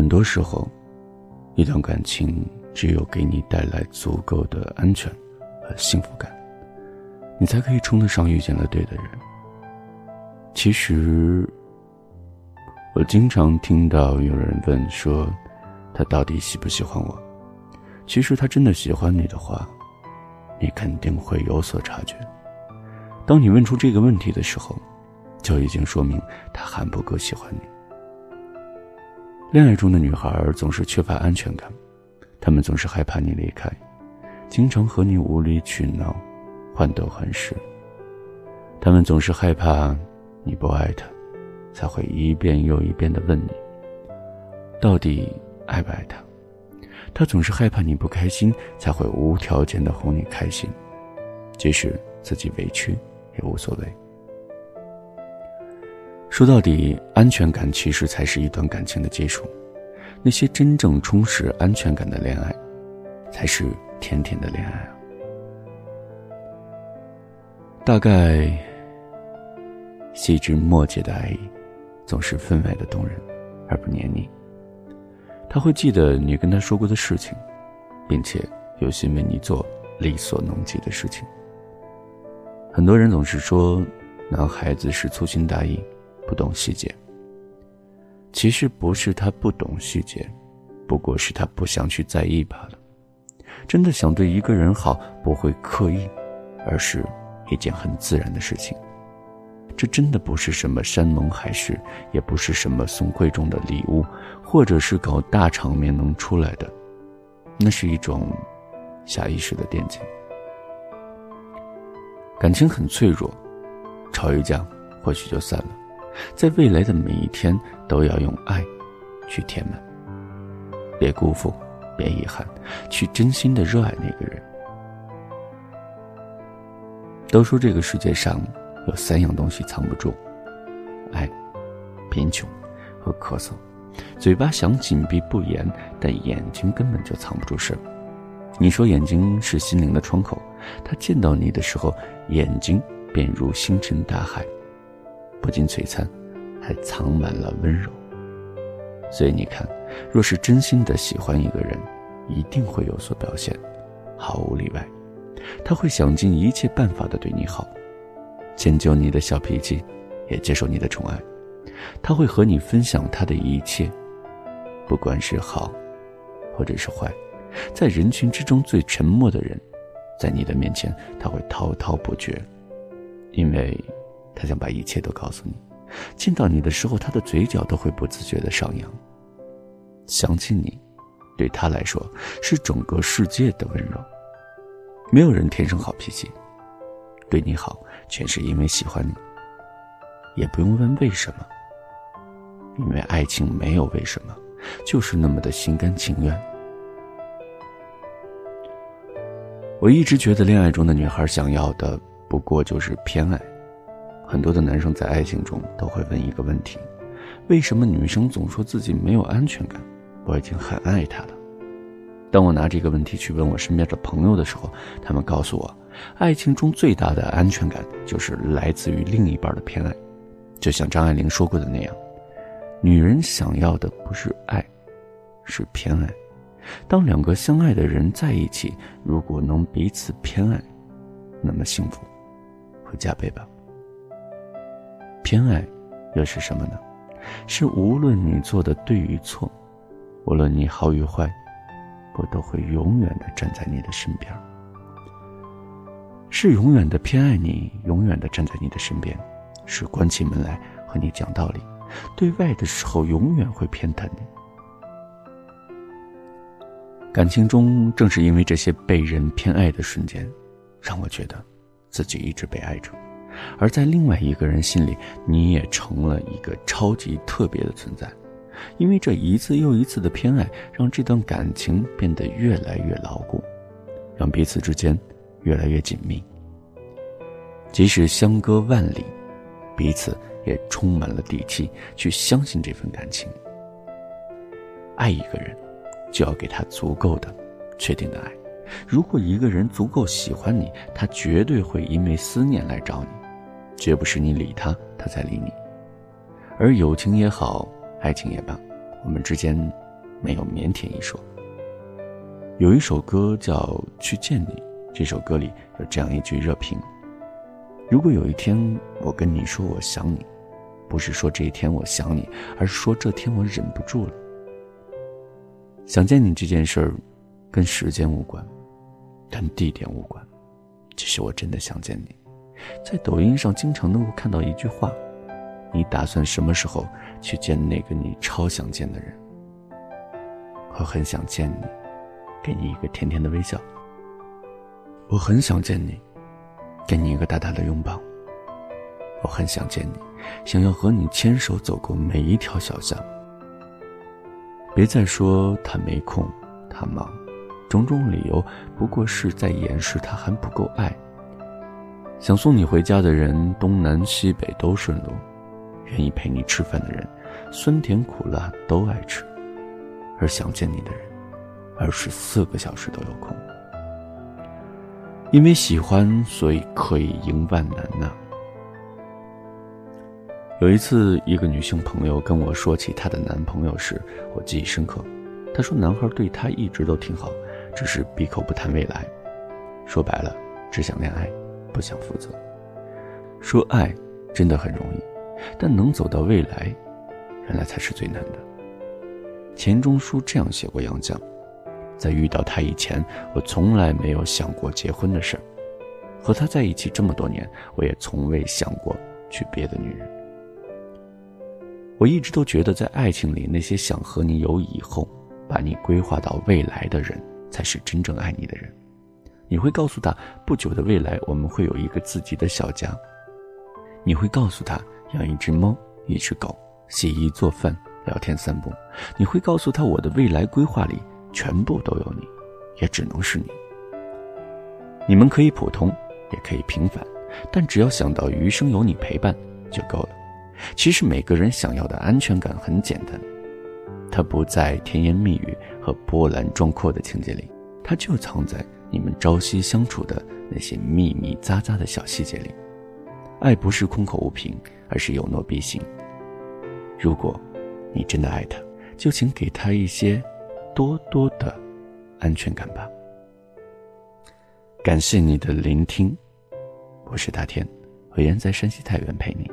很多时候，一段感情只有给你带来足够的安全和幸福感，你才可以称得上遇见了对的人。其实，我经常听到有人问说，他到底喜不喜欢我？其实他真的喜欢你的话，你肯定会有所察觉。当你问出这个问题的时候，就已经说明他还不够喜欢你。恋爱中的女孩总是缺乏安全感，她们总是害怕你离开，经常和你无理取闹，患得患失。她们总是害怕你不爱她，才会一遍又一遍的问你，到底爱不爱她。他总是害怕你不开心，才会无条件的哄你开心，即使自己委屈也无所谓。说到底，安全感其实才是一段感情的基础。那些真正充实安全感的恋爱，才是甜甜的恋爱啊！大概细枝末节的爱意，总是分外的动人，而不黏腻。他会记得你跟他说过的事情，并且有心为你做力所能及的事情。很多人总是说，男孩子是粗心大意，不懂细节。其实不是他不懂细节，不过是他不想去在意罢了。真的想对一个人好，不会刻意，而是一件很自然的事情。这真的不是什么山盟海誓，也不是什么送贵重的礼物，或者是搞大场面能出来的，那是一种下意识的惦记。感情很脆弱，吵一架或许就散了，在未来的每一天都要用爱去填满，别辜负，别遗憾，去真心的热爱那个人。都说这个世界上。有三样东西藏不住：爱、贫穷和咳嗽。嘴巴想紧闭不言，但眼睛根本就藏不住事你说眼睛是心灵的窗口，他见到你的时候，眼睛便如星辰大海，不仅璀璨，还藏满了温柔。所以你看，若是真心的喜欢一个人，一定会有所表现，毫无例外，他会想尽一切办法的对你好。迁就你的小脾气，也接受你的宠爱，他会和你分享他的一切，不管是好，或者是坏。在人群之中最沉默的人，在你的面前他会滔滔不绝，因为他想把一切都告诉你。见到你的时候，他的嘴角都会不自觉的上扬。想起你，对他来说是整个世界的温柔。没有人天生好脾气。对你好，全是因为喜欢你。也不用问为什么，因为爱情没有为什么，就是那么的心甘情愿。我一直觉得，恋爱中的女孩想要的不过就是偏爱。很多的男生在爱情中都会问一个问题：为什么女生总说自己没有安全感？我已经很爱她了。当我拿这个问题去问我身边的朋友的时候，他们告诉我。爱情中最大的安全感，就是来自于另一半的偏爱。就像张爱玲说过的那样，女人想要的不是爱，是偏爱。当两个相爱的人在一起，如果能彼此偏爱，那么幸福会加倍吧。偏爱又是什么呢？是无论你做的对与错，无论你好与坏，我都会永远的站在你的身边。是永远的偏爱你，永远的站在你的身边，是关起门来和你讲道理，对外的时候永远会偏袒你。感情中正是因为这些被人偏爱的瞬间，让我觉得自己一直被爱着，而在另外一个人心里，你也成了一个超级特别的存在。因为这一次又一次的偏爱，让这段感情变得越来越牢固，让彼此之间。越来越紧密，即使相隔万里，彼此也充满了底气去相信这份感情。爱一个人，就要给他足够的、确定的爱。如果一个人足够喜欢你，他绝对会因为思念来找你，绝不是你理他，他才理你。而友情也好，爱情也罢，我们之间没有腼腆一说。有一首歌叫《去见你》，这首歌里有这样一句热评：如果有一天我跟你说我想你，不是说这一天我想你，而是说这天我忍不住了。想见你这件事儿，跟时间无关，跟地点无关，只是我真的想见你。在抖音上经常能够看到一句话：“你打算什么时候去见那个你超想见的人？”我很想见你，给你一个甜甜的微笑。我很想见你，给你一个大大的拥抱。我很想见你，想要和你牵手走过每一条小巷。别再说他没空，他忙，种种理由不过是在掩饰他还不够爱。想送你回家的人，东南西北都顺路；愿意陪你吃饭的人，酸甜苦辣都爱吃；而想见你的人，二十四个小时都有空。因为喜欢，所以可以迎万难呐。有一次，一个女性朋友跟我说起她的男朋友时，我记忆深刻。她说，男孩对她一直都挺好，只是闭口不谈未来，说白了，只想恋爱。不想负责。说爱真的很容易，但能走到未来，原来才是最难的。钱钟书这样写过杨绛：在遇到他以前，我从来没有想过结婚的事儿；和他在一起这么多年，我也从未想过娶别的女人。我一直都觉得，在爱情里，那些想和你有以后，把你规划到未来的人，才是真正爱你的人。你会告诉他，不久的未来我们会有一个自己的小家。你会告诉他，养一只猫，一只狗，洗衣做饭，聊天散步。你会告诉他，我的未来规划里全部都有你，也只能是你。你们可以普通，也可以平凡，但只要想到余生有你陪伴就够了。其实每个人想要的安全感很简单，它不在甜言蜜语和波澜壮阔的情节里，它就藏在。你们朝夕相处的那些密密匝匝的小细节里，爱不是空口无凭，而是有诺必行。如果，你真的爱他，就请给他一些多多的安全感吧。感谢你的聆听，我是大天，我依然在山西太原陪你。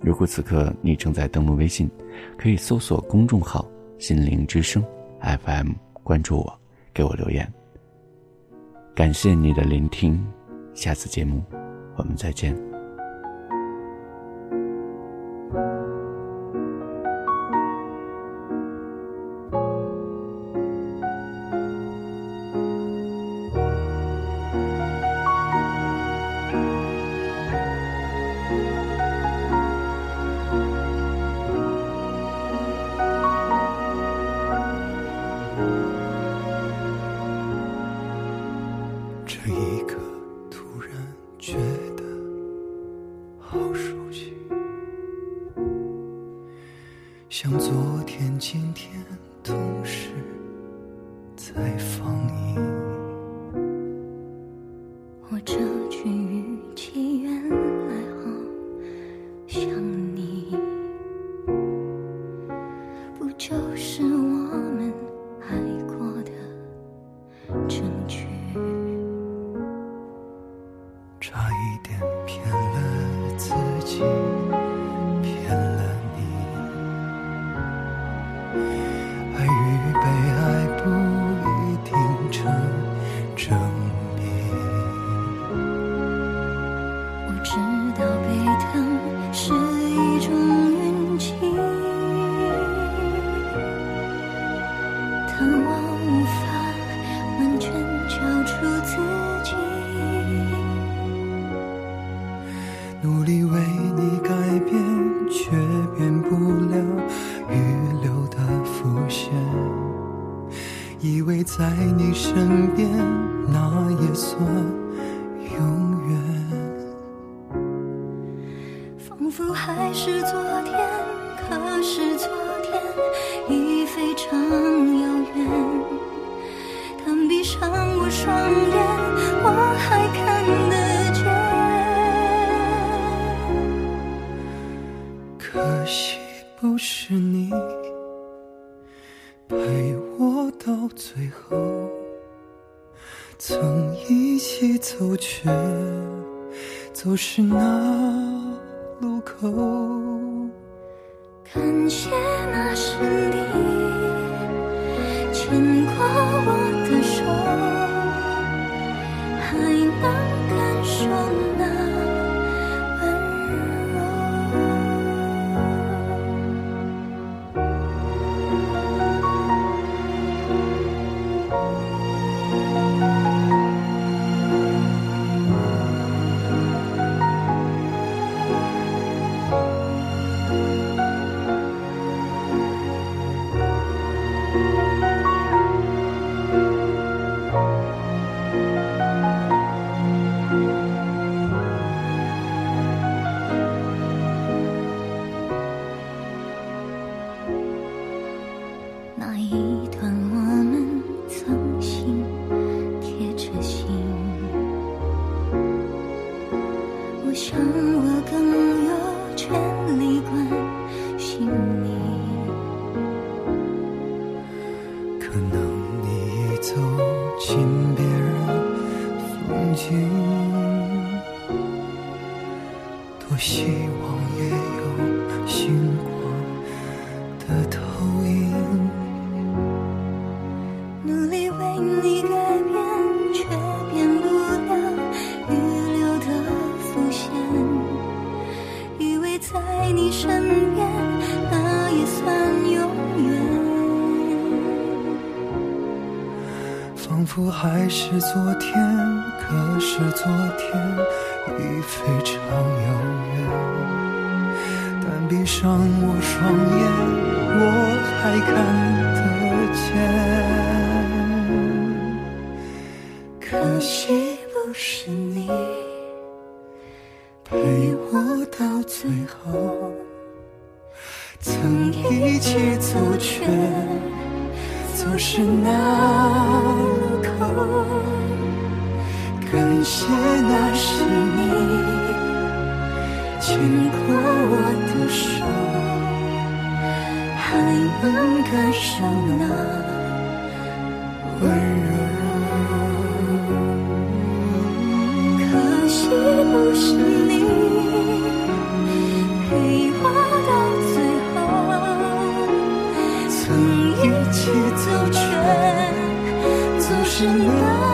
如果此刻你正在登录微信，可以搜索公众号“心灵之声 FM”，关注我，给我留言。感谢你的聆听，下次节目我们再见。就是我。双眼，我还看得见。可惜不是你，陪我到最后，曾一起走，却走失那路口。感谢那是你牵过我能感受风景，多希望也有星光的仿佛还是昨天，可是昨天已非常遥远。但闭上我双眼，我还看得见。可惜不是你陪我到最后，曾一起走却。走失那路口，感谢那是你牵过我的手，还能感受那走却走失那